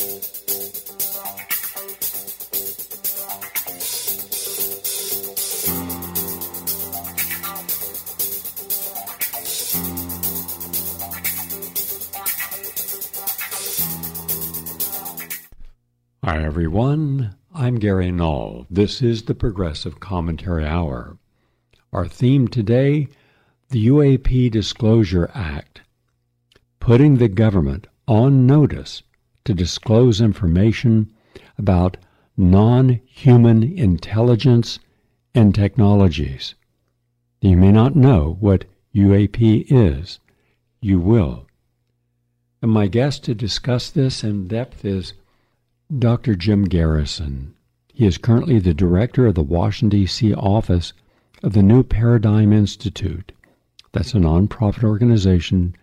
Hi, everyone. I'm Gary Null. This is the Progressive Commentary Hour. Our theme today the UAP Disclosure Act, putting the government on notice to disclose information about non human intelligence and technologies. You may not know what UAP is. You will. And my guest to discuss this in depth is Dr. Jim Garrison. He is currently the director of the Washington, D.C. office of the New Paradigm Institute. That's a nonprofit organization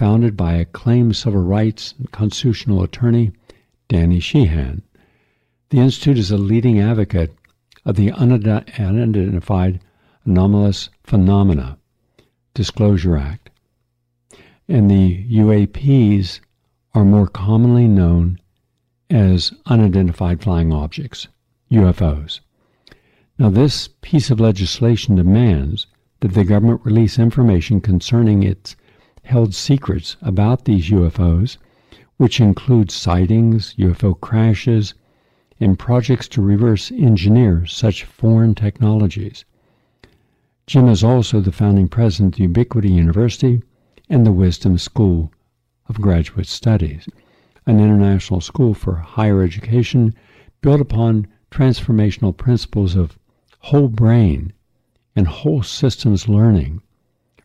founded by acclaimed civil rights and constitutional attorney Danny Sheehan. The Institute is a leading advocate of the Unidentified Anomalous Phenomena Disclosure Act. And the UAPs are more commonly known as unidentified flying objects, UFOs. Now, this piece of legislation demands that the government release information concerning its held secrets about these UFOs, which include sightings, UFO crashes, and projects to reverse engineer such foreign technologies. Jim is also the founding president of Ubiquity University and the Wisdom School of Graduate Studies an international school for higher education built upon transformational principles of whole brain and whole systems learning.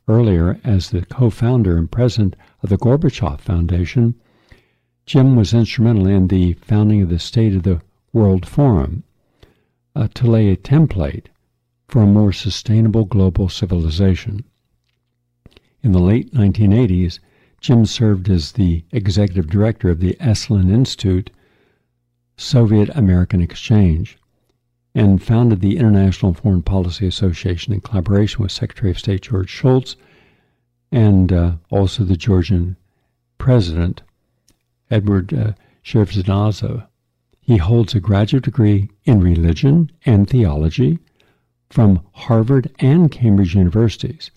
Earlier, as the co founder and president of the Gorbachev Foundation, Jim was instrumental in the founding of the State of the World Forum uh, to lay a template for a more sustainable global civilization. In the late 1980s, Jim served as the executive director of the Esalen Institute, Soviet American Exchange, and founded the International Foreign Policy Association in collaboration with Secretary of State George Shultz and uh, also the Georgian president, Edward uh. He holds a graduate degree in religion and theology from Harvard and Cambridge universities.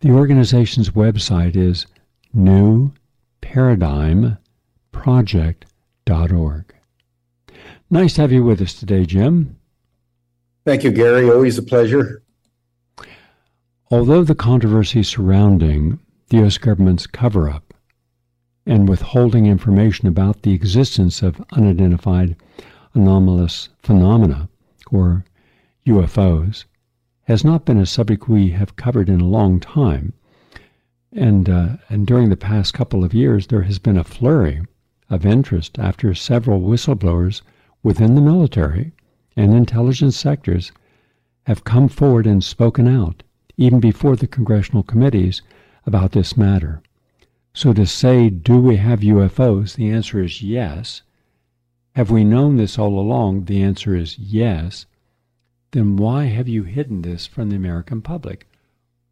The organization's website is newparadigmproject.org. Nice to have you with us today, Jim. Thank you, Gary. Always a pleasure. Although the controversy surrounding the U.S. government's cover up and withholding information about the existence of unidentified anomalous phenomena, or UFOs, has not been a subject we have covered in a long time, and, uh, and during the past couple of years, there has been a flurry of interest after several whistleblowers within the military and intelligence sectors have come forward and spoken out, even before the congressional committees, about this matter. So to say, do we have UFOs? The answer is yes. Have we known this all along? The answer is yes. Then why have you hidden this from the American public?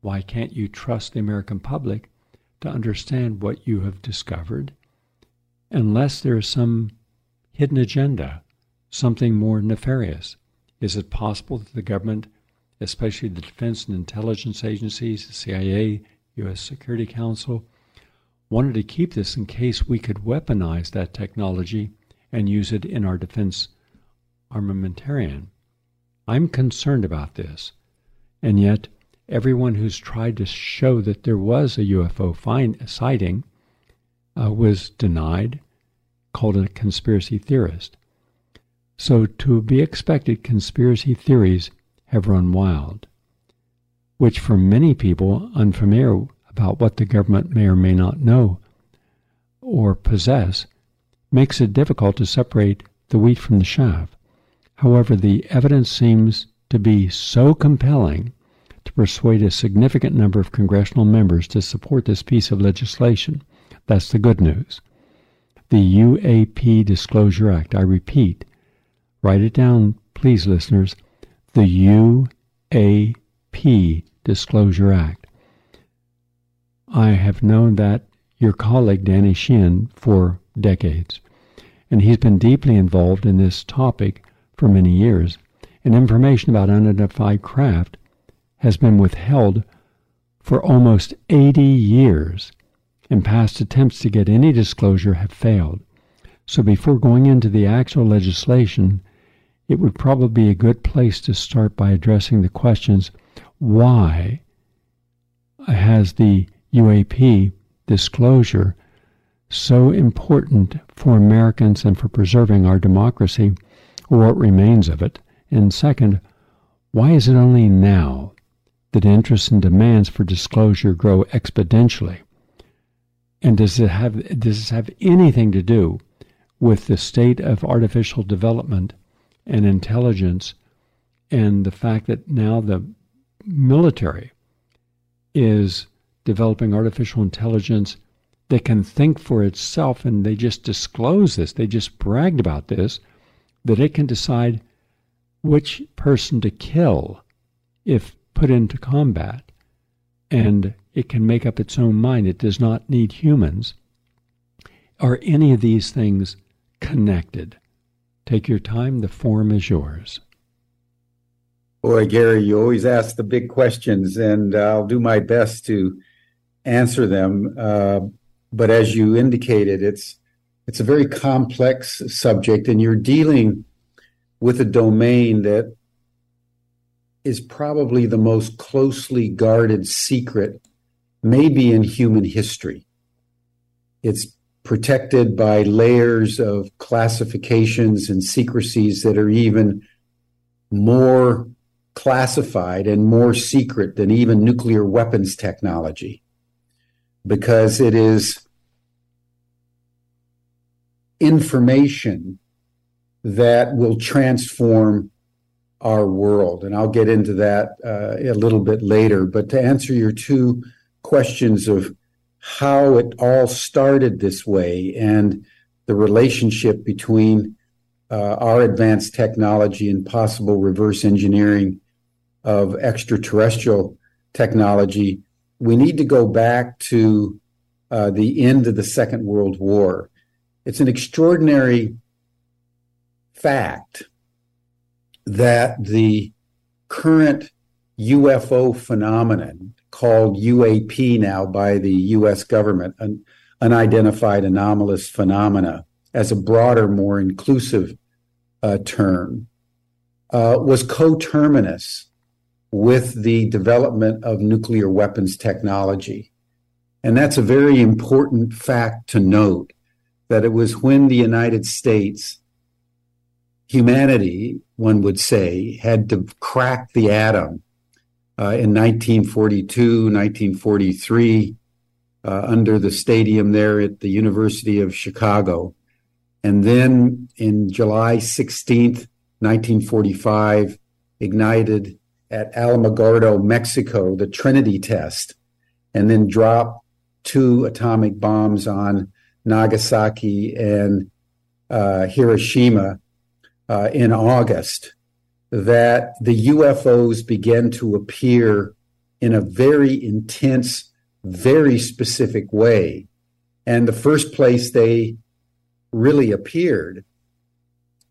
Why can't you trust the American public to understand what you have discovered? Unless there is some hidden agenda, something more nefarious. Is it possible that the government, especially the defense and intelligence agencies, the CIA, U.S. Security Council, wanted to keep this in case we could weaponize that technology and use it in our defense armamentarium? I'm concerned about this. And yet, everyone who's tried to show that there was a UFO find, sighting uh, was denied, called a conspiracy theorist. So, to be expected, conspiracy theories have run wild, which for many people unfamiliar about what the government may or may not know or possess makes it difficult to separate the wheat from the chaff. However, the evidence seems to be so compelling to persuade a significant number of congressional members to support this piece of legislation. That's the good news. The UAP Disclosure Act. I repeat, write it down, please, listeners. The UAP Disclosure Act. I have known that your colleague Danny Sheehan for decades. and he's been deeply involved in this topic for many years. And information about unidentified craft has been withheld for almost 80 years, and past attempts to get any disclosure have failed. So before going into the actual legislation, it would probably be a good place to start by addressing the questions why has the UAP disclosure so important for Americans and for preserving our democracy, or what remains of it? And second, why is it only now that interest and demands for disclosure grow exponentially? And does it have does this have anything to do with the state of artificial development and intelligence and the fact that now the military is developing artificial intelligence that can think for itself and they just disclose this they just bragged about this that it can decide which person to kill if put into combat and it can make up its own mind. It does not need humans. Are any of these things connected Take your time. The form is yours. Boy, Gary, you always ask the big questions, and I'll do my best to answer them. Uh, but as you indicated, it's it's a very complex subject, and you're dealing with a domain that is probably the most closely guarded secret, maybe in human history. It's protected by layers of classifications and secrecies that are even more classified and more secret than even nuclear weapons technology because it is information that will transform our world. And I'll get into that uh, a little bit later. But to answer your two questions of how it all started this way and the relationship between uh, our advanced technology and possible reverse engineering of extraterrestrial technology, we need to go back to uh, the end of the Second World War. It's an extraordinary fact that the current UFO phenomenon called UAP now by the US government, an unidentified anomalous phenomena, as a broader, more inclusive uh, term, uh, was coterminous with the development of nuclear weapons technology. And that's a very important fact to note that it was when the United States, humanity, one would say, had to crack the atom uh, in 1942, 1943, uh, under the stadium there at the University of Chicago. And then in July 16th, 1945, ignited at Alamogordo, Mexico, the Trinity test, and then dropped two atomic bombs on Nagasaki and uh, Hiroshima uh, in August that the UFOs began to appear in a very intense, very specific way. And the first place they really appeared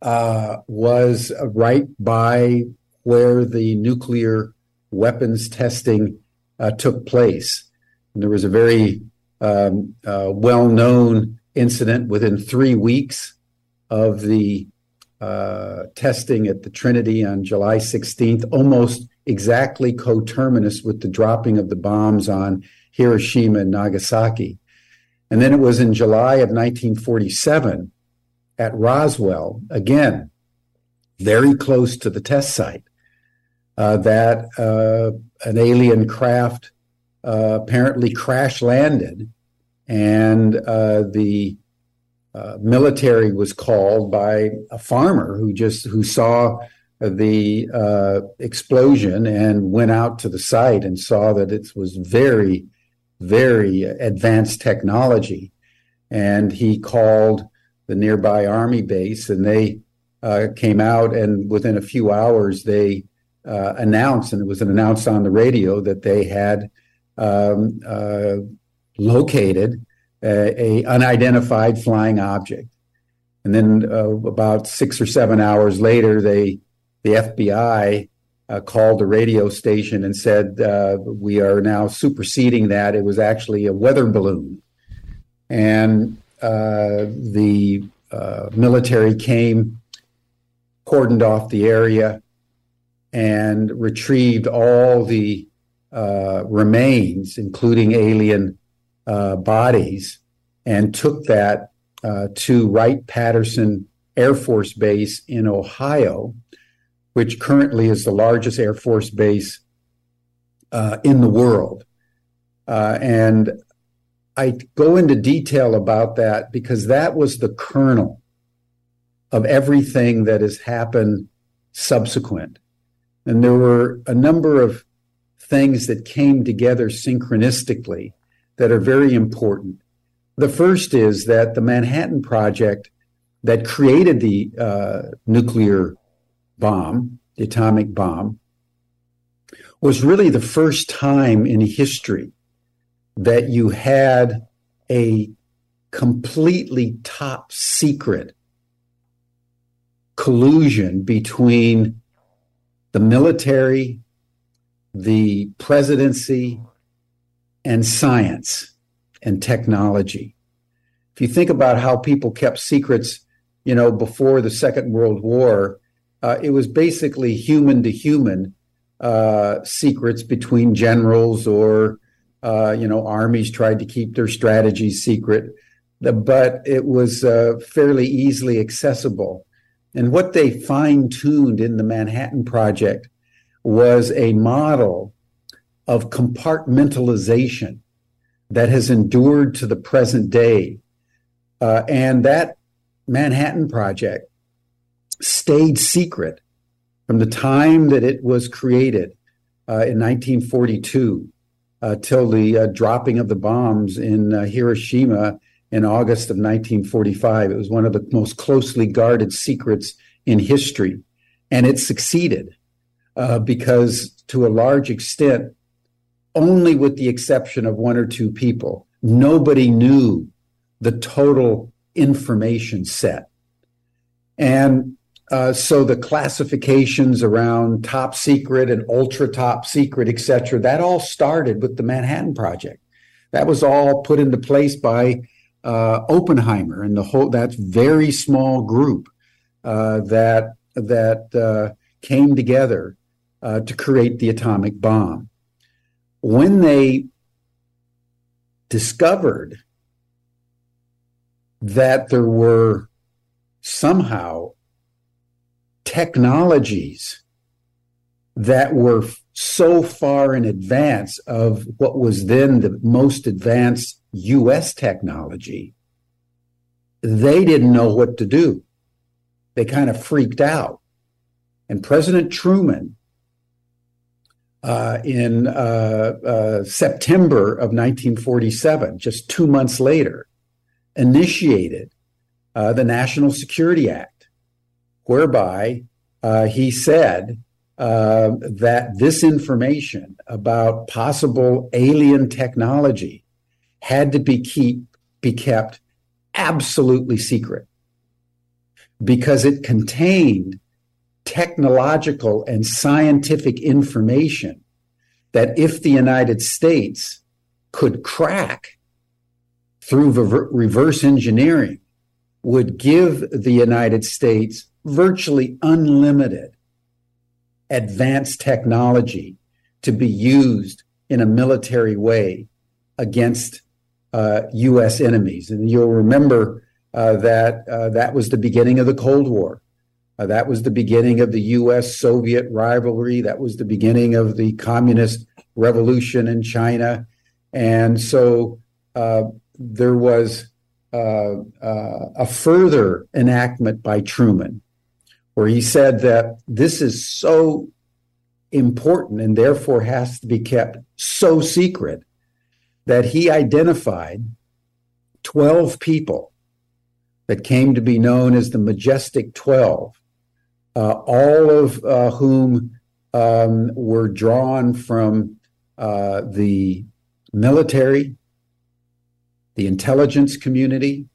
uh, was right by where the nuclear weapons testing uh, took place. And there was a very um, uh, well known incident within three weeks of the uh, testing at the Trinity on July 16th, almost exactly coterminous with the dropping of the bombs on Hiroshima and Nagasaki. And then it was in July of 1947 at Roswell, again, very close to the test site, uh, that uh, an alien craft uh, apparently crash landed. And uh, the uh, military was called by a farmer who just who saw the uh, explosion and went out to the site and saw that it was very very advanced technology. And he called the nearby army base and they uh, came out and within a few hours they uh, announced and it was announced on the radio that they had um, uh, located a, unidentified flying object. And then uh, about six or seven hours later, they the FBI uh, called the radio station and said uh, we are now superseding that. It was actually a weather balloon, and uh, the uh, military came, cordoned off the area, and retrieved all the uh, remains, including alien bodies, and took that uh, to Wright Patterson Air Force Base in Ohio, which currently is the largest Air Force base uh, in the world. Uh, and I go into detail about that because that was the kernel of everything that has happened subsequent. And there were a number of things that came together synchronistically that are very important. The first is that the Manhattan Project that created the uh, nuclear bomb, the atomic bomb, was really the first time in history that you had a completely top secret collusion between the military, the presidency, and science and technology. If you think about how people kept secrets, you know, before the Second World War, uh, it was basically human to human uh, secrets between generals or, uh, you know, armies tried to keep their strategies secret, but it was uh, fairly easily accessible. And what they fine tuned in the Manhattan Project was a model of compartmentalization that has endured to the present day. Uh, and that Manhattan Project stayed secret from the time that it was created uh, in 1942 uh, till the uh, dropping of the bombs in uh, Hiroshima in August of 1945. It was one of the most closely guarded secrets in history. And it succeeded uh, because, to a large extent, only with the exception of one or two people. Nobody knew the total information set. And uh, so the classifications around top secret and ultra top secret, et cetera, that all started with the Manhattan Project. That was all put into place by uh, Oppenheimer and the whole that very small group uh, that that uh, came together uh, to create the atomic bomb when they discovered that there were somehow technologies that were so far in advance of what was then the most advanced US technology, they didn't know what to do. They kind of freaked out. And President Truman uh, in uh, uh, September of 1947, just two months later, initiated uh, the National Security Act, whereby he said that this information about possible alien technology had to be keep be kept absolutely secret because it contained technological and scientific information that if the United States could crack through reverse engineering, would give the United States virtually unlimited advanced technology to be used in a military way against uh, U.S. enemies. And you'll remember uh, that uh, that was the beginning of the Cold War. Uh, that was the beginning of the US Soviet rivalry. That was the beginning of the communist revolution in China. And so uh, there was uh, uh a further enactment by Truman where he said that this is so important and therefore has to be kept so secret that he identified 12 people that came to be known as the Majestic 12 uh, all of uh, whom um, were drawn from uh, the military, the intelligence community,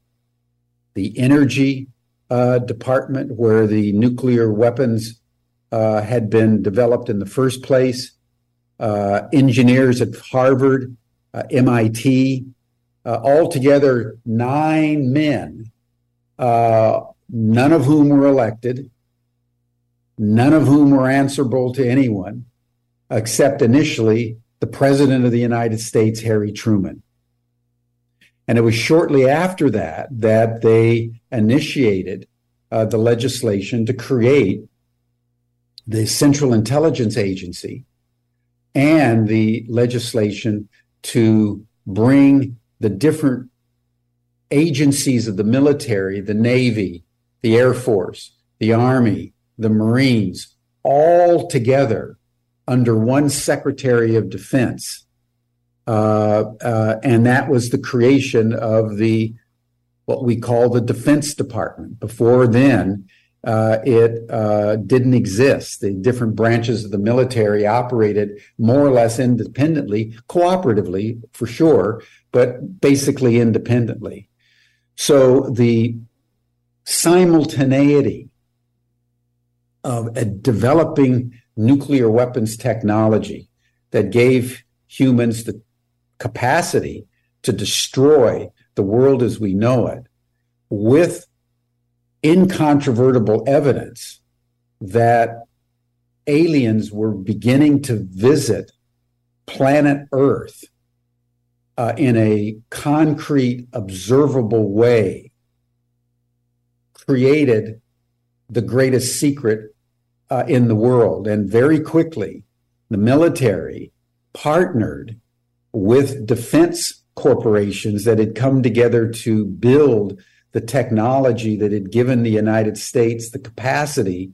the energy, uh, department where the nuclear weapons uh, had been developed in the first place, uh, engineers at Harvard, uh, MIT, uh, altogether nine men, uh, none of whom were elected, none of whom were answerable to anyone, except initially the President of the United States, Harry Truman. And it was shortly after that that they initiated uh, the legislation to create the Central Intelligence Agency and the legislation to bring the different agencies of the military, the Navy, the Air Force, the Army, the Marines, all together under one Secretary of Defense. Uh, uh, and that was the creation of the what we call the Defense Department. Before then, uh, it uh, didn't exist. The different branches of the military operated more or less independently, cooperatively for sure, but basically independently. So the simultaneity of a developing nuclear weapons technology that gave humans the capacity to destroy the world as we know it with incontrovertible evidence that aliens were beginning to visit planet Earth uh, in a concrete, observable way created the greatest secret uh, in the world. And very quickly, the military partnered with defense corporations that had come together to build the technology that had given the United States the capacity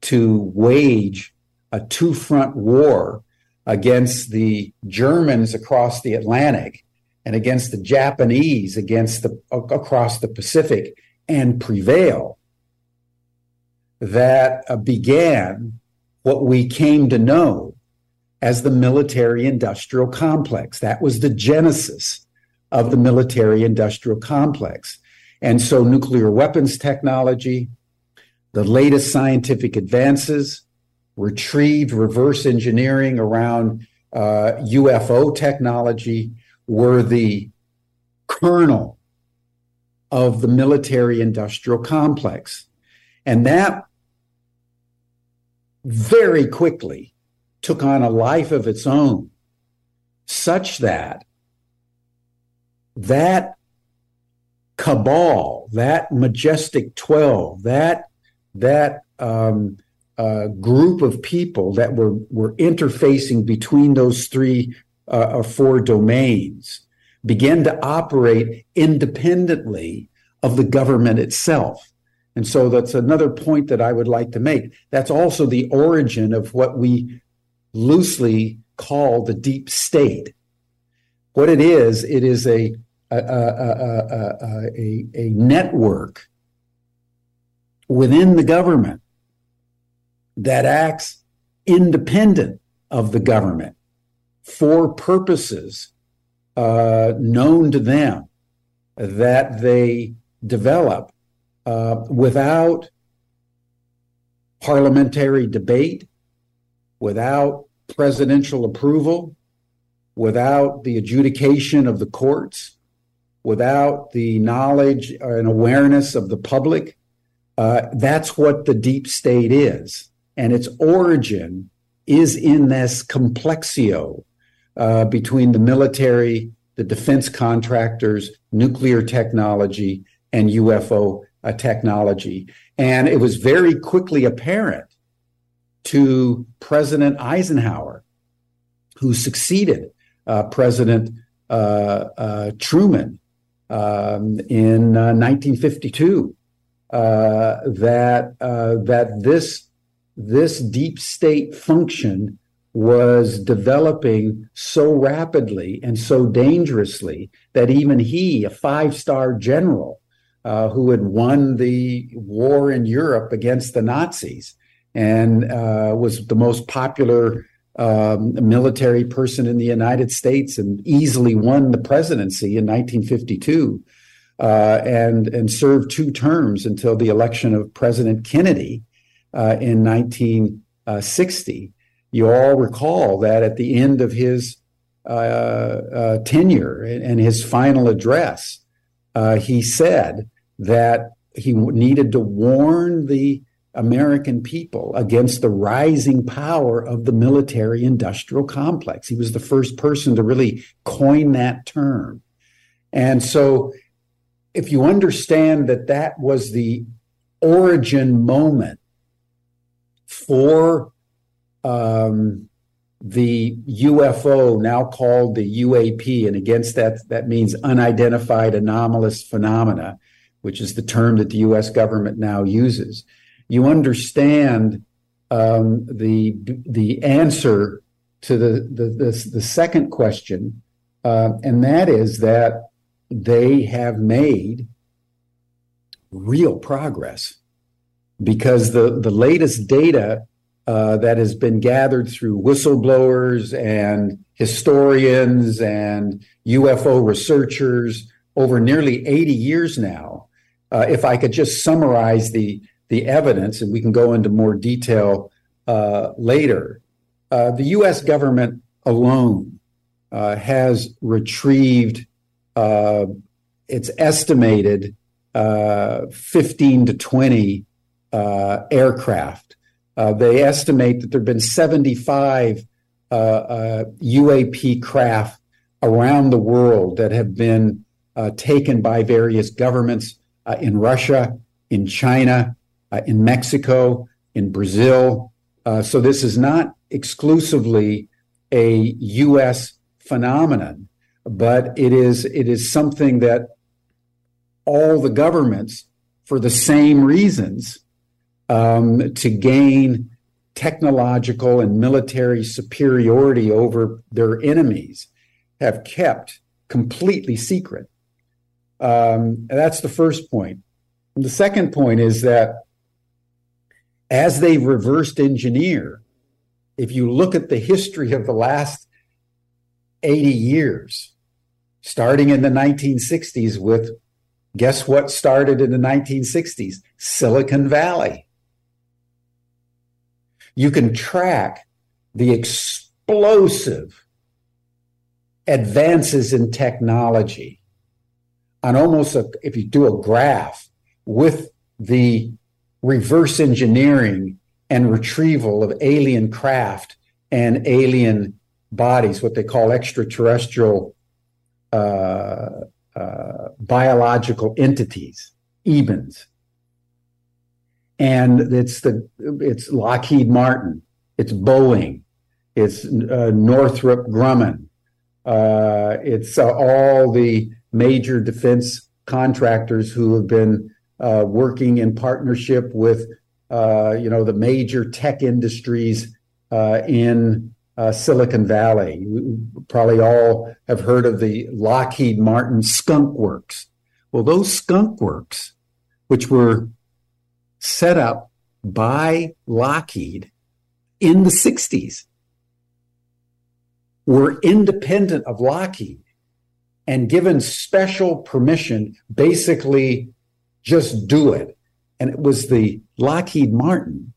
to wage a two front war against the Germans across the Atlantic and against the Japanese against the across the Pacific and prevail that uh, began what we came to know as the military industrial complex that was the genesis of the military industrial complex and so nuclear weapons technology the latest scientific advances retrieved reverse engineering around uh, UFO technology were the kernel of the military industrial complex. And that very quickly took on a life of its own, such that that cabal, that majestic 12, that, that um, uh, group of people that were were interfacing between those three uh, or four domains began to operate independently of the government itself. And so that's another point that I would like to make. That's also the origin of what we loosely call the deep state. What it is, it is a a, a, a, a network within the government that acts independent of the government for purposes uh, known to them that they develop uh, without parliamentary debate, without presidential approval, without the adjudication of the courts, without the knowledge and awareness of the public. Uh, that's what the deep state is and its origin is in this complexio uh, between the military, the defense contractors, nuclear technology, and UFO uh, technology. And it was very quickly apparent to President Eisenhower, who succeeded uh, President uh, uh, Truman um, in 1952, uh, that that this this deep state function was developing so rapidly and so dangerously that even he, a five star general uh, who had won the war in Europe against the Nazis and uh, was the most popular um, military person in the United States and easily won the presidency in 1952, uh, and and served two terms until the election of President Kennedy uh, in 1960. You all recall that at the end of his uh, uh, tenure and his final address, uh, he said that he needed to warn the American people against the rising power of the military industrial complex. He was the first person to really coin that term. And so, if you understand that that was the origin moment for um, the UFO, now called the UAP, and against that, that means unidentified anomalous phenomena, which is the term that the US government now uses. You understand um, the, the answer to the, the, the, the second question, uh, and that is that they have made real progress because the, the latest data uh, that has been gathered through whistleblowers and historians and UFO researchers over nearly 80 years now. Uh, if I could just summarize the the evidence, and we can go into more detail uh, later, uh, the U.S. government alone uh, has retrieved. it's estemated 15 to 20 aircraft uh, they estimate that there have been 75 uh, uh, UAP craft around the world that have been uh, taken by various governments uh, in Russia, in China, uh, in Mexico, in Brazil. so this is not exclusively a U.S. phenomenon, but it is it is something that all the governments, for the same reasons, um, to gain technological and military superiority over their enemies have kept completely secret. Um, that's the first point. And the second point is that as they reversed engineer, if you look at the history of the last 80 years, starting in the 1960s with guess what started in the 1960s? Silicon Valley you can track the explosive advances in technology on almost a, if you do a graph with the reverse engineering and retrieval of alien craft and alien bodies, what they call extraterrestrial uh, uh, biological entities, EBENs. And it's the it's Lockheed Martin, it's Boeing, it's uh, Northrop Grumman, uh, it's uh, all the major defense contractors who have been uh, working in partnership with uh, you know the major tech industries uh, in Silicon Valley. We probably all have heard of the Lockheed Martin Skunk Works. Well, those Skunk Works, which were set up by Lockheed in the 60s were independent of Lockheed and given special permission, basically just do it. And it was the Lockheed Martin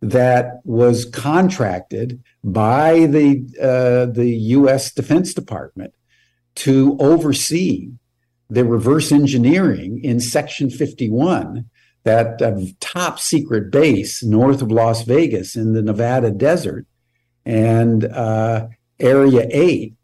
that was contracted by the uh, the U.S. Defense Department to oversee the reverse engineering in Section 51 that uh, top secret base north of Las Vegas in the Nevada desert and uh, Area 8,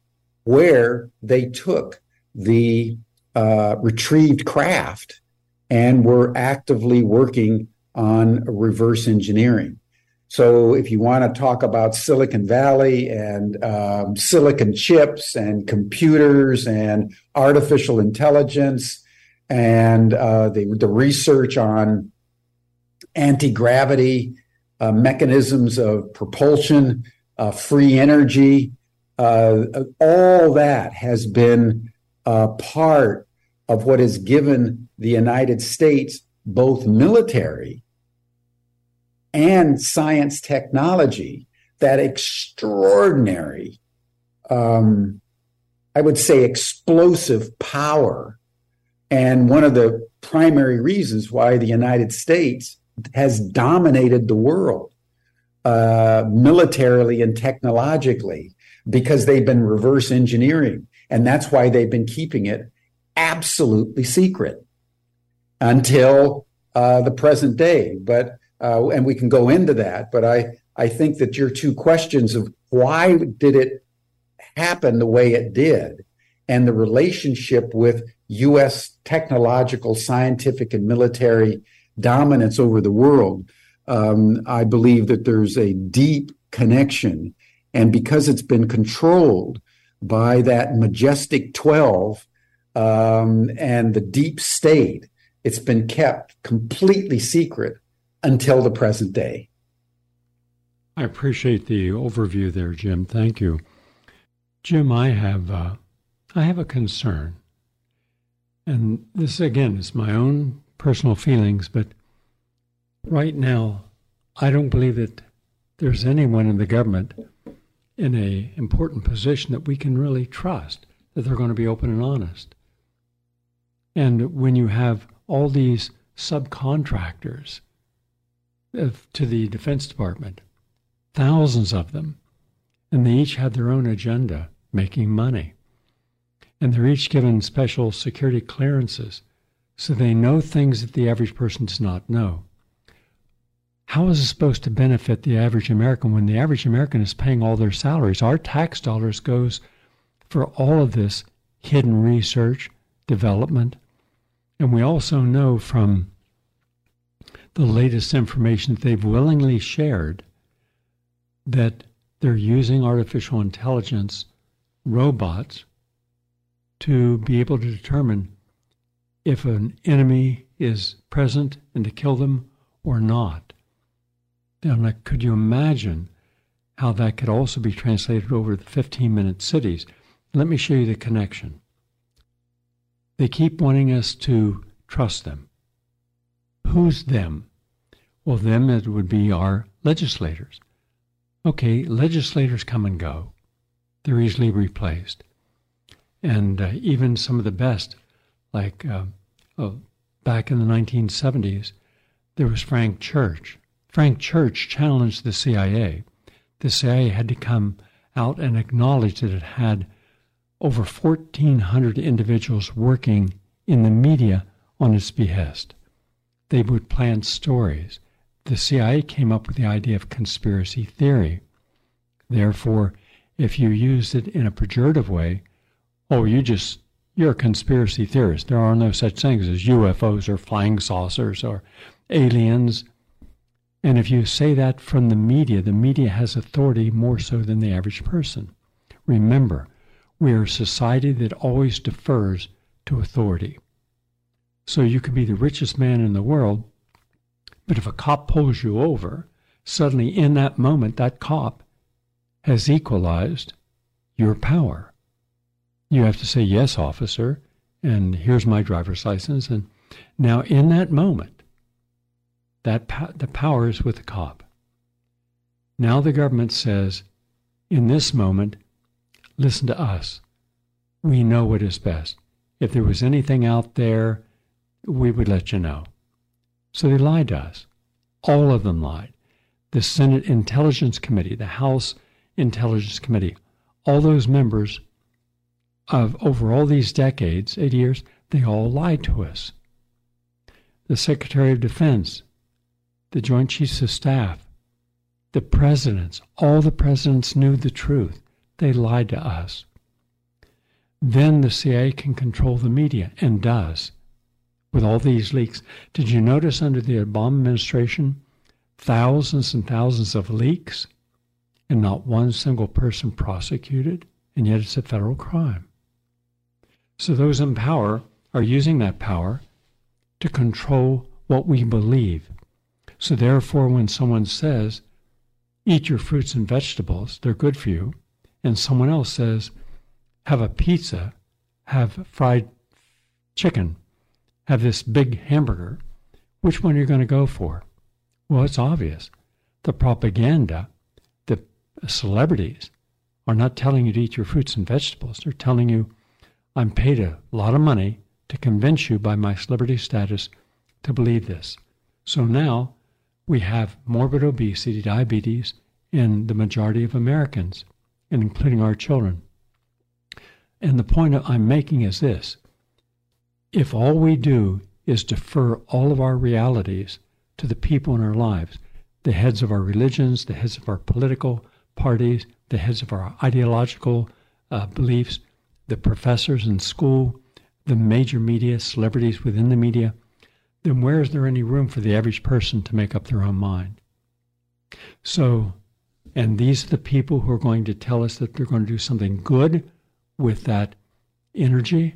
where they took the uh, retrieved craft and were actively working on reverse engineering. So, if you want to talk about Silicon Valley and um, silicon chips and computers and artificial intelligence and uh, the, the research on anti gravity uh, mechanisms of propulsion, uh, free energy, all that has been a part of what has given the United States both military and science technology that extraordinary, um, I would say, explosive power. And one of the primary reasons why the United States has dominated the world uh, militarily and technologically because they've been reverse engineering. And that's why they've been keeping it absolutely secret until uh, the present day. But uh, and we can go into that. But I I think that your two questions of why did it happen the way it did, and the relationship with U.S. technological, scientific, and military dominance over the world. Um, I believe that there's a deep connection, and because it's been controlled by that majestic twelve um, and the deep state, it's been kept completely secret until the present day. I appreciate the overview there, Jim. Thank you. Jim, I have uh, I have a concern, and this again is my own personal feelings, but right now, I don't believe that there's anyone in the government in a important position that we can really trust that they're going to be open and honest. And when you have all these subcontractors uh, to the Defense Department, thousands of them, and they each had their own agenda making money. And they're each given special security clearances so they know things that the average person does not know. How is it supposed to benefit the average American when the average American is paying all their salaries? Our tax dollars goes for all of this hidden research, development, and we also know from the latest information that they've willingly shared that they're using artificial intelligence robots to be able to determine if an enemy is present and to kill them or not. Now, could you imagine how that could also be translated over the 15 minute cities? Let me show you the connection. They keep wanting us to trust them. Who's them? Well, them it would be our legislators. Okay, legislators come and go. They're easily replaced. And uh, even some of the best, like uh, oh, back in the 1970s, there was Frank Church. Frank Church challenged the CIA. The CIA had to come out and acknowledge that it had over 1,400 individuals working in the media on its behest. They would plan stories. The CIA came up with the idea of conspiracy theory. Therefore, if you used it in a pejorative way, oh, you just, you're a conspiracy theorist. There are no such things as UFOs or flying saucers or aliens. And if you say that from the media, the media has authority more so than the average person. Remember, we are a society that always defers to authority. So you can be the richest man in the world, but if a cop pulls you over, suddenly in that moment, that cop has equalized your power. You have to say, Yes, officer, and here's my driver's license. And now, in that moment, that po- the power is with the cop. Now the government says, in this moment, listen to us. We know what is best. If there was anything out there, we would let you know. So they lied to us. All of them lied. The Senate Intelligence Committee, the House Intelligence Committee, all those members of over all these decades, eight years, they all lied to us. The Secretary of Defense, the Joint Chiefs of Staff, the presidents, all the presidents knew the truth. They lied to us. Then the CIA can control the media and does with all these leaks. Did you notice under the Obama administration thousands and thousands of leaks and not one single person prosecuted? And yet it's a federal crime. So those in power are using that power to control what we believe. So therefore, when someone says, eat your fruits and vegetables, they're good for you, and someone else says, have a pizza, have fried chicken, have this big hamburger, which one are you going to go for? Well, it's obvious. The propaganda, the celebrities are not telling you to eat your fruits and vegetables. They're telling you, I'm paid a lot of money to convince you by my celebrity status to believe this. So now we have morbid obesity, diabetes in the majority of Americans, including our children. And the point I'm making is this if all we do is defer all of our realities to the people in our lives, the heads of our religions, the heads of our political parties, the heads of our ideological uh, beliefs, the professors in school, the major media, celebrities within the media, then where is there any room for the average person to make up their own mind? So, and these are the people who are going to tell us that they're going to do something good with that energy,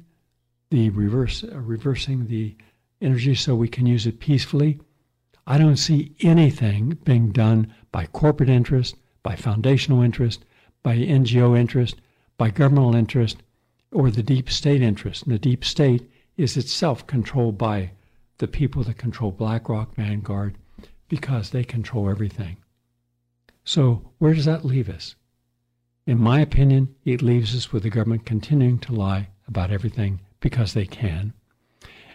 the reverse, uh, reversing the energy so we can use it peacefully. I don't see anything being done by corporate interest, by foundational interest, by NGO interest, by governmental interest, or the deep state interest. And the deep state is itself controlled by the people that control BlackRock, Vanguard, because they control everything. So, where does that leave us? In my opinion, it leaves us with the government continuing to lie about everything because they can,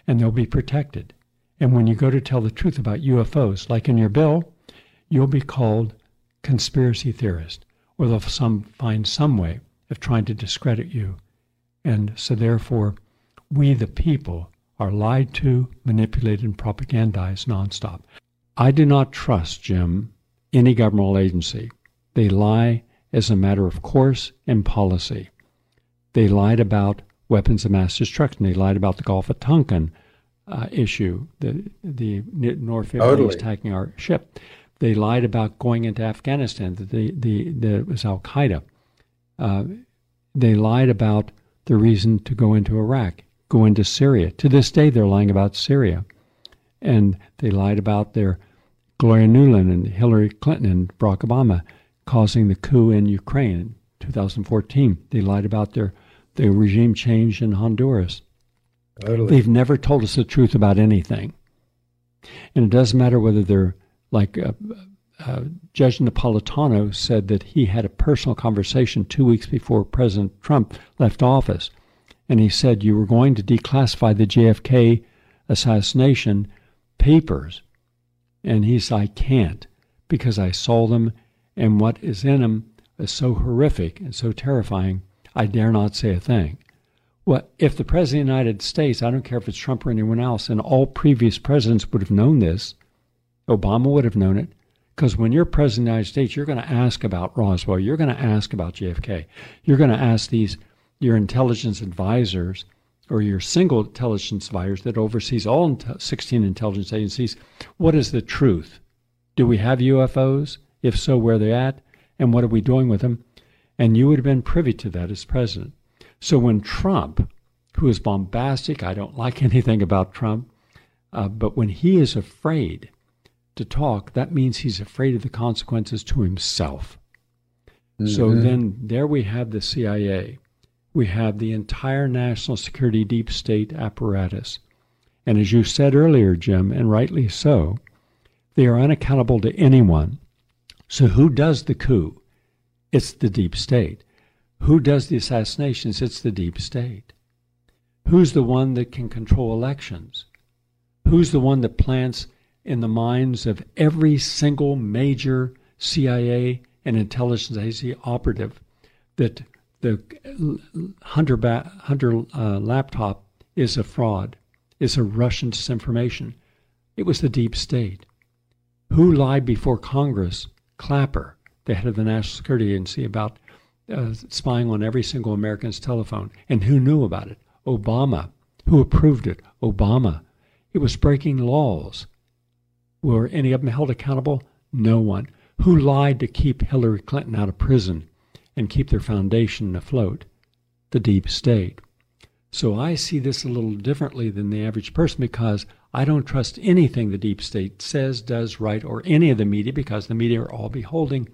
and they'll be protected. And when you go to tell the truth about UFOs, like in your bill, you'll be called conspiracy theorist, or they'll some, find some way of trying to discredit you. And so, therefore, we, the people, are lied to, manipulated, and propagandized nonstop. I do not trust, Jim, any governmental agency. They lie as a matter of course and policy. They lied about weapons of mass destruction. They lied about the Gulf of Tonkin uh, issue, the the North Vietnamese totally. attacking our ship. They lied about going into Afghanistan. That the the, the it was Al Qaeda. Uh, they lied about the reason to go into Iraq, go into Syria. To this day, they're lying about Syria, and they lied about their Victoria Nuland and Hillary Clinton and Barack Obama causing the coup in Ukraine in 2014. They lied about their the regime change in Honduras. Totally. They've never told us the truth about anything. And it doesn't matter whether they're like uh, uh, Judge Napolitano said that he had a personal conversation two weeks before President Trump left office. And he said, You were going to declassify the JFK assassination papers. And he said, I can't because I saw them and what is in them is so horrific and so terrifying, I dare not say a thing. Well, if the President of the United States, I don't care if it's Trump or anyone else, and all previous presidents would have known this, Obama would have known it, because when you're President of the United States, you're going to ask about Roswell, you're going to ask about JFK, you're going to ask these, your intelligence advisors or your single intelligence advisors that oversees all 16 intelligence agencies, what is the truth? Do we have UFOs? If so, where they're at, and what are we doing with them? And you would have been privy to that as president. So when Trump, who is bombastic, I don't like anything about Trump, uh, but when he is afraid to talk, that means he's afraid of the consequences to himself. Mm-hmm. So then there we have the CIA. We have the entire national security deep state apparatus. And as you said earlier, Jim, and rightly so, they are unaccountable to anyone so, who does the coup? It's the deep state. Who does the assassinations? It's the deep state. Who's the one that can control elections? Who's the one that plants in the minds of every single major CIA and intelligence agency operative that the Hunter, ba- Hunter uh, laptop is a fraud, is a Russian disinformation? It was the deep state. Who lied before Congress Clapper, the head of the National Security Agency, about uh, spying on every single American's telephone. And who knew about it? Obama. Who approved it? Obama. It was breaking laws. Were any of them held accountable? No one. Who lied to keep Hillary Clinton out of prison and keep their foundation afloat? The deep state. So I see this a little differently than the average person because I don't trust anything the deep state says, does, write, or any of the media because the media are all beholding.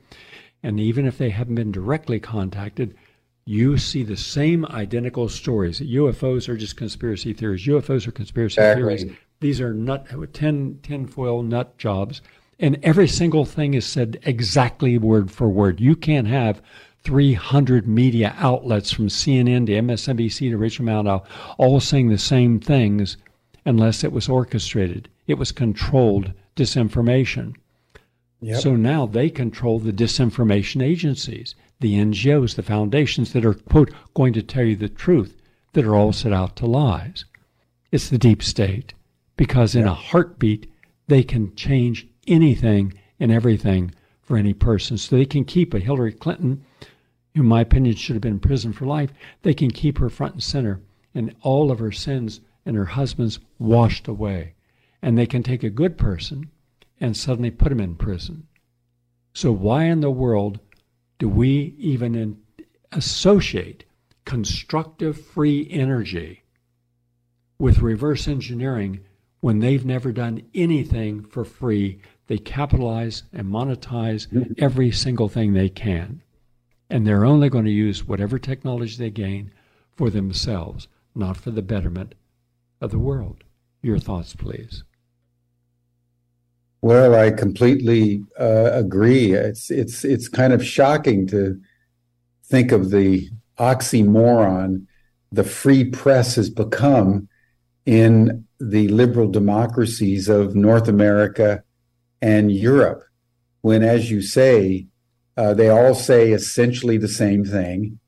And even if they haven't been directly contacted, you see the same identical stories. UFOs are just conspiracy theories. UFOs are conspiracy exactly. theories. These are nut, tin, tinfoil nut jobs. And every single thing is said exactly word for word. You can't have 300 media outlets from CNN to MSNBC to Rachel Maddow all saying the same things unless it was orchestrated. It was controlled disinformation. Yep. So now they control the disinformation agencies, the NGOs, the foundations that are, quote, going to tell you the truth that are all set out to lies. It's the deep state because in a heartbeat, they can change anything and everything for any person. So they can keep a Hillary Clinton, in my opinion, should have been in prison for life, they can keep her front and center and all of her sins and her husband's washed away. And they can take a good person and suddenly put him in prison. So, why in the world do we even in, associate constructive free energy with reverse engineering when they've never done anything for free? They capitalize and monetize mm-hmm. every single thing they can. And they're only going to use whatever technology they gain for themselves, not for the betterment of the world. Your thoughts, please. Well, I completely uh, agree. It's it's it's kind of shocking to think of the oxymoron the free press has become in the liberal democracies of North America and Europe, when, as you say, uh, they all say essentially the same thing,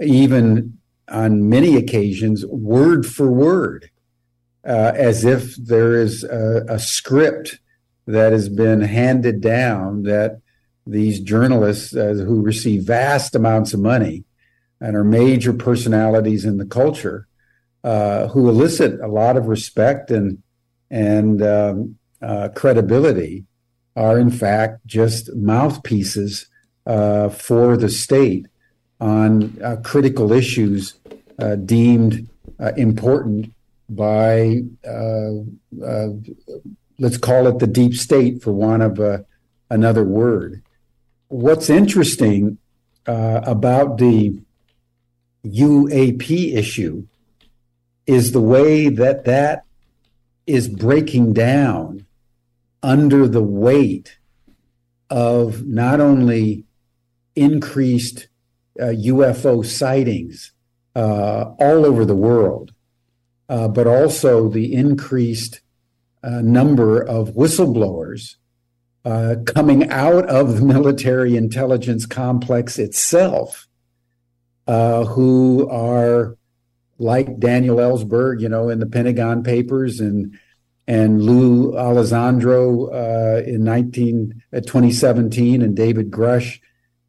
even on many occasions, word for word, uh, as if there is a, a script that has been handed down that these journalists uh, who receive vast amounts of money and are major personalities in the culture uh, who elicit a lot of respect and and um, uh, credibility are in fact just mouthpieces uh, for the state on uh, critical issues uh, deemed important by let's call it the deep state for want of another word. What's interesting uh, about the UAP issue is the way that that is breaking down under the weight of not only increased uh, UFO sightings uh, all over the world, uh, but also the increased uh, number of whistleblowers uh, coming out of the military intelligence complex itself uh, who are like Daniel Ellsberg, you know, in the Pentagon Papers and and Lou Elizondo in 19, uh, 2017 and David Grusch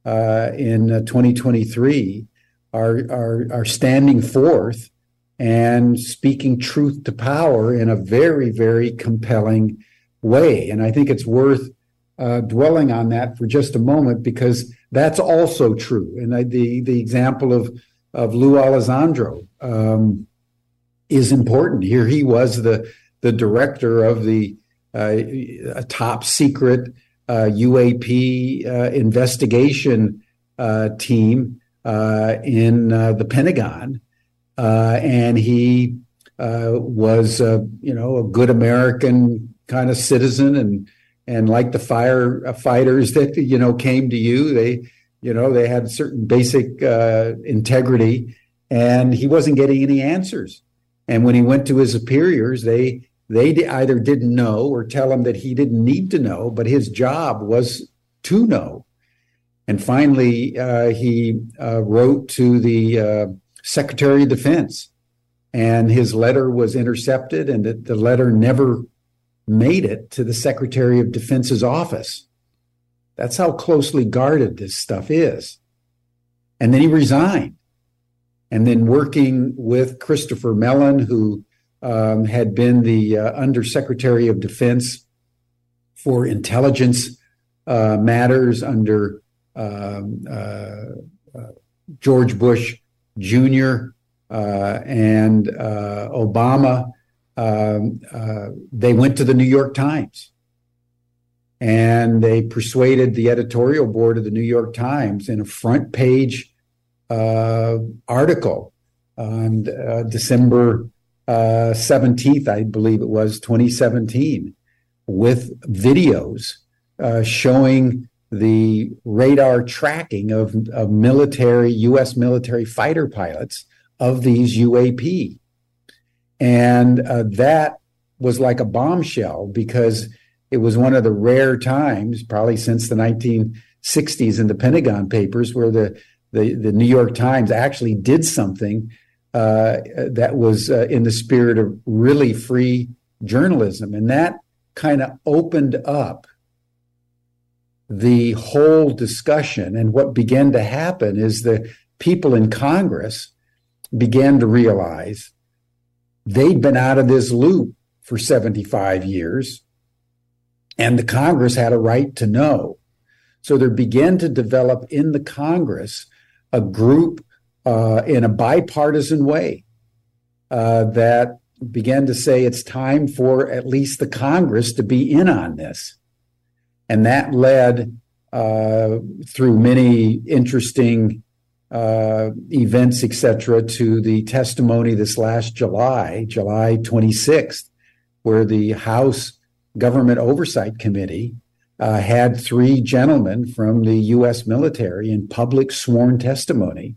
uh, in 2023 are, are, are standing forth and speaking truth to power in a very, very compelling way. And I think it's worth uh, dwelling on that for just a moment because that's also true. And I, the the example of of Lou Elizondo um, is important. Here he was the the director of the uh, top secret uh, UAP uh, investigation uh, team uh, in the Pentagon uh, and he uh, was, uh, you know, a good American kind of citizen, and and like the firefighters that you know came to you, they, you know, they had certain basic uh, integrity, and he wasn't getting any answers. And when he went to his superiors, they they either didn't know or tell him that he didn't need to know, but his job was to know. And finally, uh, he uh, wrote to the uh, Secretary of Defense. And his letter was intercepted, and the, the letter never made it to the Secretary of Defense's office. That's how closely guarded this stuff is. And then he resigned. And then working with Christopher Mellon, who um, had been the uh, Undersecretary of Defense for Intelligence uh, Matters under um, uh, uh George Bush Jr. Uh, and Obama, um, they went to the New York Times and they persuaded the editorial board of the New York Times in a front page uh, article on uh, December uh, 17th, I believe it was 2017, with videos showing the radar tracking of, of military, U.S. military fighter pilots of these UAP. And uh, that was like a bombshell because it was one of the rare times, probably since the 1960s in the Pentagon Papers, where the, the, the New York Times actually did something uh, that was uh, in the spirit of really free journalism. And that kind of opened up the whole discussion. And what began to happen is the people in Congress began to realize they'd been out of this loop for 75 years, and the Congress had a right to know. So there began to develop in the Congress a group uh, in a bipartisan way uh, that began to say it's time for at least the Congress to be in on this. And that led uh, through many interesting uh, events, etc., to the testimony this last July, July 26th, where the House Government Oversight Committee uh, had three gentlemen from the U.S. military in public sworn testimony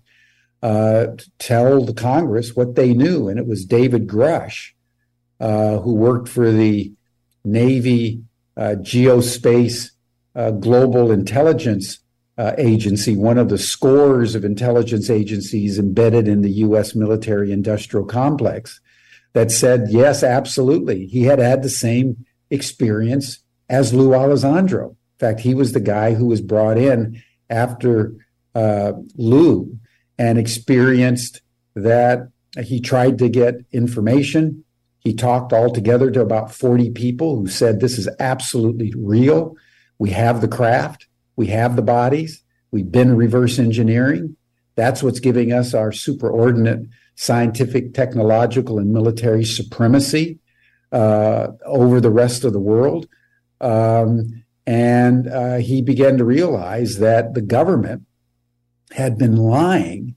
uh, tell the Congress what they knew. And it was David Grusch, uh, who worked for the Navy uh, Geospace uh, Global Intelligence uh, Agency, one of the scores of intelligence agencies embedded in the U.S. military industrial complex, that said, yes, absolutely. He had had the same experience as Lou Elizondo. In fact, he was the guy who was brought in after uh, Lou and experienced that he tried to get information he talked altogether to about 40 people who said, This is absolutely real. We have the craft, we have the bodies, we've been reverse engineering. That's what's giving us our superordinate scientific, technological, and military supremacy uh, over the rest of the world. Um, and uh, he began to realize that the government had been lying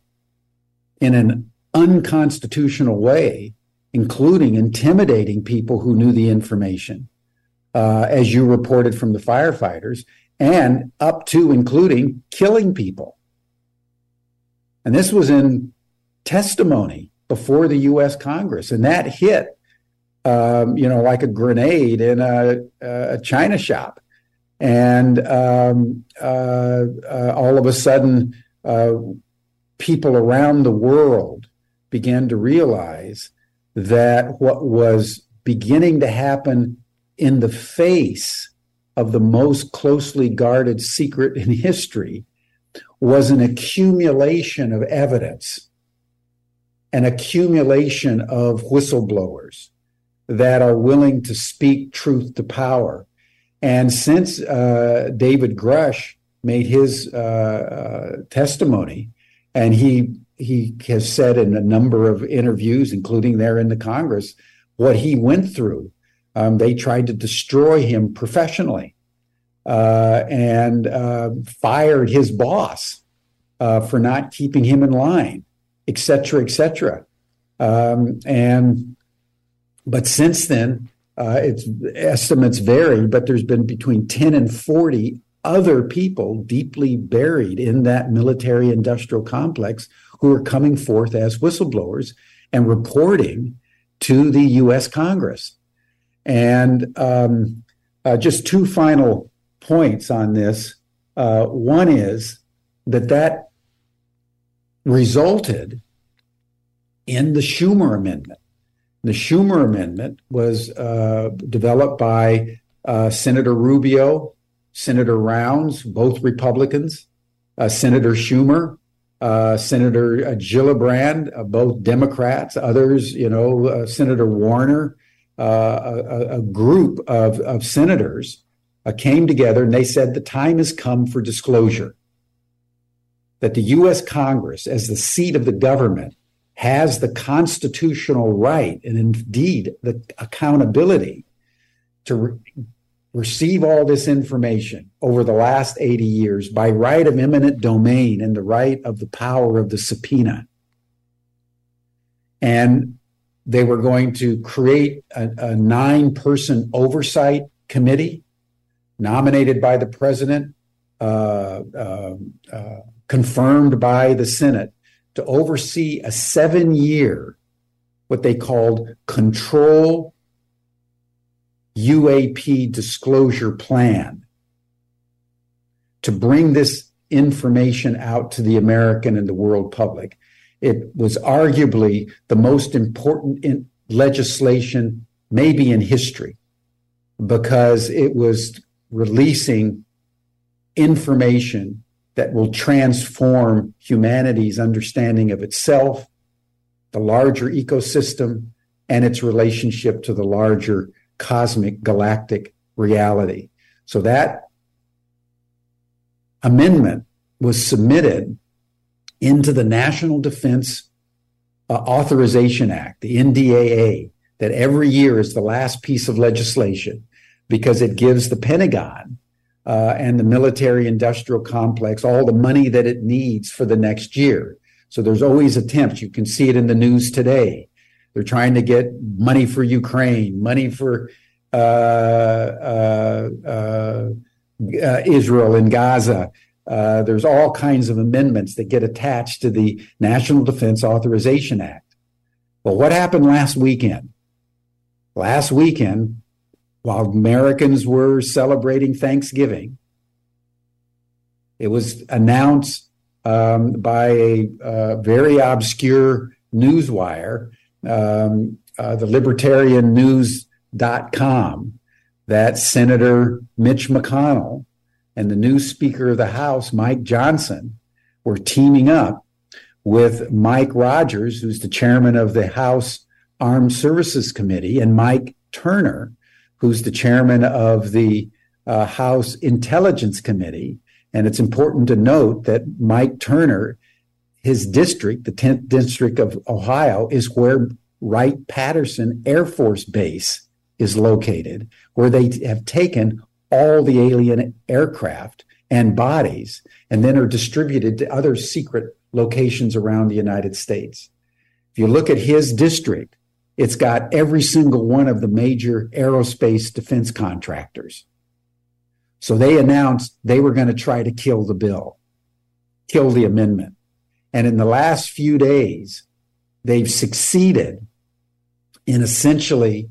in an unconstitutional way including intimidating people who knew the information, uh, as you reported from the firefighters, and up to including killing people. And this was in testimony before the U.S. Congress, and that hit, um, you know, like a grenade in a, a china shop. And um, uh, uh, all of a sudden, uh, people around the world began to realize that what was beginning to happen in the face of the most closely guarded secret in history was an accumulation of evidence, an accumulation of whistleblowers that are willing to speak truth to power. And since uh, David Grusch made his uh, uh, testimony, and he he has said in a number of interviews, including there in the Congress, what he went through. Um, they tried to destroy him professionally uh, and uh, fired his boss uh, for not keeping him in line, et cetera, et cetera. Um, and but since then, uh, it's estimates vary, but there's been between 10 and 40 other people deeply buried in that military industrial complex who are coming forth as whistleblowers and reporting to the U.S. Congress. And um, uh, just two final points on this. Uh, one is that that resulted in the Schumer Amendment. The Schumer Amendment was uh, developed by uh, Senator Rubio, Senator Rounds, both Republicans, uh, Senator Schumer, uh, Senator Gillibrand, uh, both Democrats, others, you know, uh, Senator Warner, uh, a, a, group of, of senators uh, came together and they said the time has come for disclosure. That the U.S. Congress, as the seat of the government, has the constitutional right and indeed the accountability to re- receive all this information over the last 80 years by right of eminent domain and the right of the power of the subpoena. And they were going to create a, a nine person oversight committee nominated by the president, uh, uh, uh, confirmed by the Senate to oversee a seven year, what they called control UAP disclosure plan to bring this information out to the American and the world public. It was arguably the most important in legislation, maybe in history, because it was releasing information that will transform humanity's understanding of itself, the larger ecosystem, and its relationship to the larger cosmic galactic reality. So that amendment was submitted into the National Defense uh, Authorization Act, the NDAA, that every year is the last piece of legislation because it gives the Pentagon uh, and the military industrial complex all the money that it needs for the next year. So there's always attempts. You can see it in the news today. They're trying to get money for Ukraine, money for uh, uh, uh, uh Israel and Gaza. Uh, there's all kinds of amendments that get attached to the National Defense Authorization Act. Well, what happened last weekend? Last weekend, while Americans were celebrating Thanksgiving, it was announced um, by a uh, very obscure newswire, um, uh, the libertariannews.com, that Senator Mitch McConnell and the new Speaker of the House, Mike Johnson, were teaming up with Mike Rogers, who's the chairman of the House Armed Services Committee, and Mike Turner, who's the chairman of the uh, House Intelligence Committee. And it's important to note that Mike Turner, his district, the 10th District of Ohio, is where Wright Patterson Air Force Base is located, where they have taken all the alien aircraft and bodies and then are distributed to other secret locations around the United States. If you look at his district, it's got every single one of the major aerospace defense contractors. So they announced they were going to try to kill the bill, kill the amendment. And in the last few days, they've succeeded in essentially,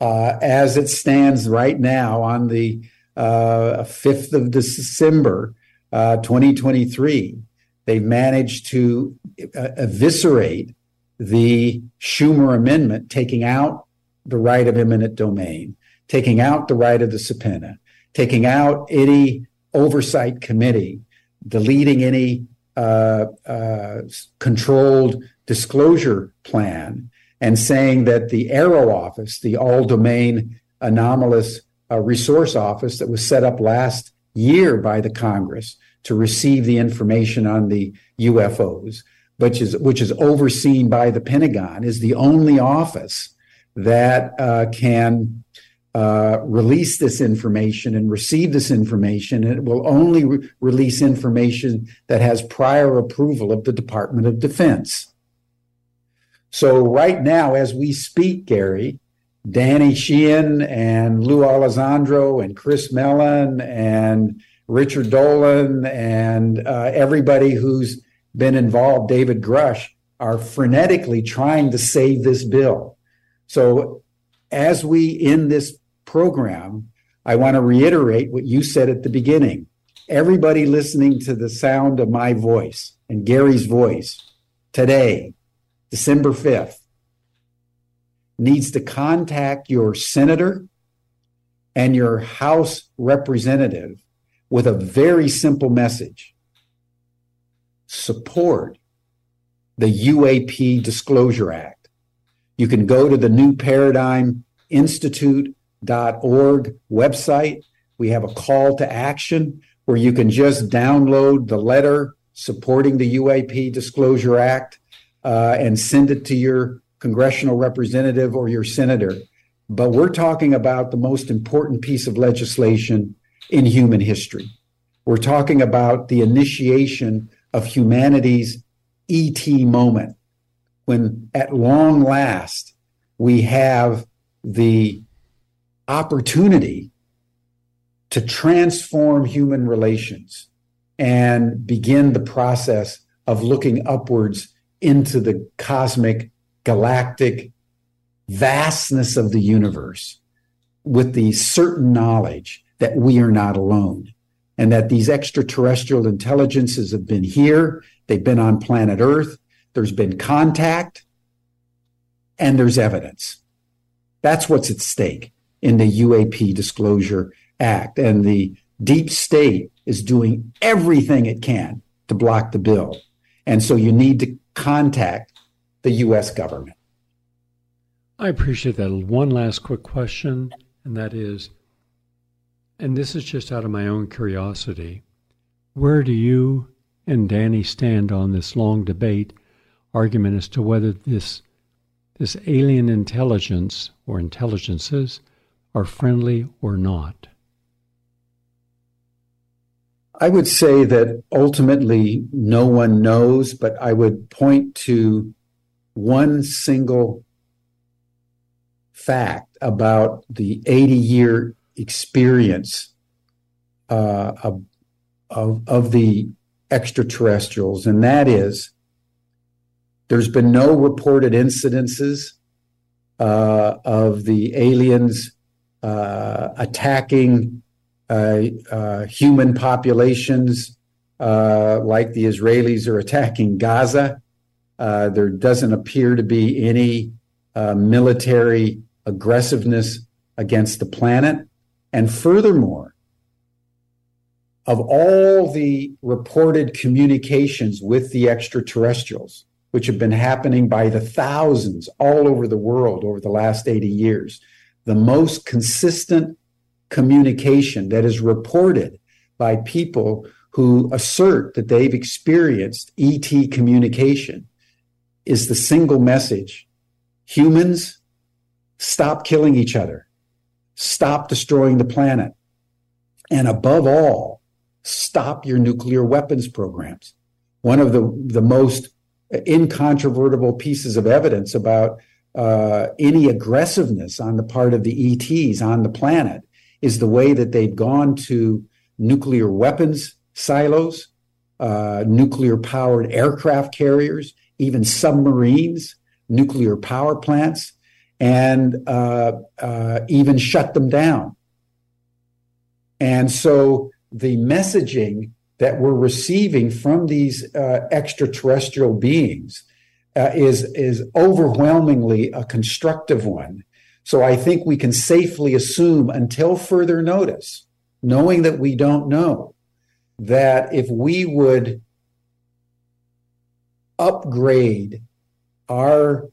uh, as it stands right now on the uh, 5th of December, uh, 2023, they've managed to uh, eviscerate the Schumer Amendment, taking out the right of eminent domain, taking out the right of the subpoena, taking out any oversight committee, deleting any uh, uh, controlled disclosure plan, and saying that the AARO office, the all domain anomalous uh, resource office that was set up last year by the Congress to receive the information on the UFOs, which is which is overseen by the Pentagon, is the only office that uh, can uh, release this information and receive this information. And it will only re- release information that has prior approval of the Department of Defense. So right now, as we speak, Gary, Danny Sheehan and Lou Elizondo and Chris Mellon and Richard Dolan and uh, everybody who's been involved, David Grusch, are frenetically trying to save this bill. So, as we end this program, I want to reiterate what you said at the beginning. Everybody listening to the sound of my voice and Gary's voice today, December 5th, needs to contact your senator and your House representative with a very simple message support the UAP Disclosure Act. You can go to the New Paradigm Institute.org website. We have a call to action where you can just download the letter supporting the UAP Disclosure Act uh, and send it to your congressional representative or your senator. But we're talking about the most important piece of legislation in human history. We're talking about the initiation of humanity's ET moment, when at long last we have the opportunity to transform human relations and begin the process of looking upwards into the cosmic, galactic vastness of the universe with the certain knowledge that we are not alone and that these extraterrestrial intelligences have been here, they've been on planet Earth, there's been contact, and there's evidence. That's what's at stake in the UAP Disclosure Act. And the deep state is doing everything it can to block the bill. And so you need to contact the U.S. government. I appreciate that. One last quick question, and that is, and this is just out of my own curiosity, where do you and Danny stand on this long debate argument as to whether this this alien intelligence or intelligences are friendly or not? I would say that ultimately no one knows, but I would point to one single fact about the 80 year experience uh, of, of, of the extraterrestrials, and that is there's been no reported incidences uh, of the aliens uh, attacking uh, uh human populations uh, like the Israelis are attacking Gaza. Uh, there doesn't appear to be any military aggressiveness against the planet. And furthermore, of all the reported communications with the extraterrestrials, which have been happening by the thousands all over the world over the last 80 years. The most consistent communication that is reported by people who assert that they've experienced ET communication is the single message humans, stop killing each other, stop destroying the planet, and above all, stop your nuclear weapons programs. One of the, the most incontrovertible pieces of evidence about uh, any aggressiveness on the part of the ETs on the planet is the way that they've gone to nuclear weapons silos, uh, nuclear powered aircraft carriers, even submarines, nuclear power plants, and uh, uh even shut them down. And so the messaging that we're receiving from these uh, extraterrestrial beings uh, is is overwhelmingly a constructive one. So I think we can safely assume until further notice, knowing that we don't know, that if we would upgrade our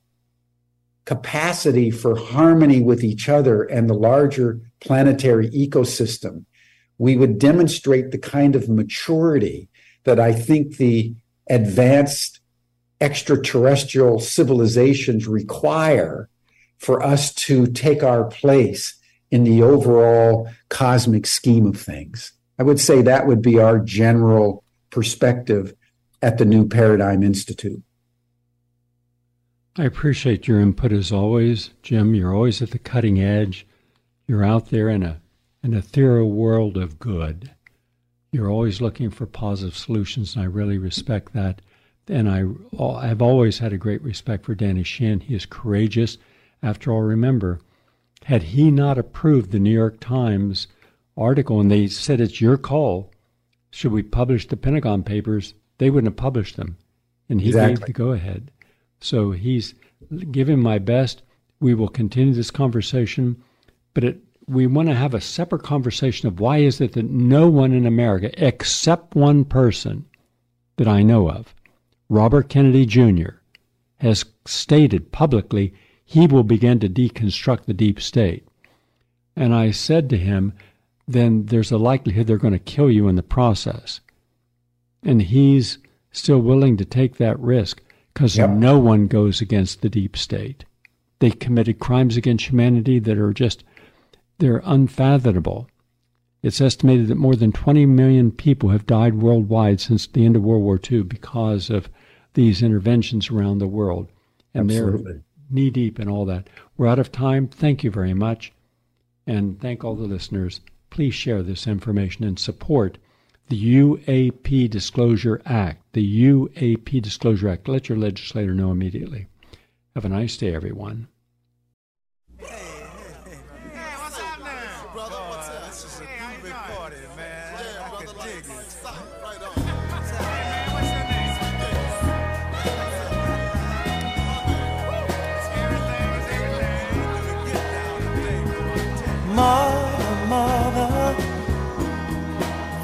capacity for harmony with each other and the larger planetary ecosystem we would demonstrate the kind of maturity that I think the advanced extraterrestrial civilizations require for us to take our place in the overall cosmic scheme of things. I would say that would be our general perspective at the New Paradigm Institute. I appreciate your input as always, Jim. You're always at the cutting edge. You're out there in a an ethereal world of good. You're always looking for positive solutions, and I really respect that. And I, I've always had a great respect for Danny Sheehan. He is courageous. After all, remember, had he not approved the New York Times article and they said it's your call, should we publish the Pentagon Papers, they wouldn't have published them. And he exactly. gave the go ahead. So he's given my best. We will continue this conversation, but it we want to have a separate conversation of why is it that no one in America, except one person that I know of, Robert Kennedy Jr., has stated publicly he will begin to deconstruct the deep state. And I said to him, then there's a likelihood they're going to kill you in the process. And he's still willing to take that risk because yep. no one goes against the deep state. They committed crimes against humanity that are just they're unfathomable. It's estimated that more than 20 million people have died worldwide since the end of World War II because of these interventions around the world. And Absolutely. they're knee deep in all that. We're out of time. Thank you very much. And thank all the listeners. please share this information and support the UAP Disclosure Act. The UAP Disclosure Act. Let your legislator know immediately. Have a nice day, everyone.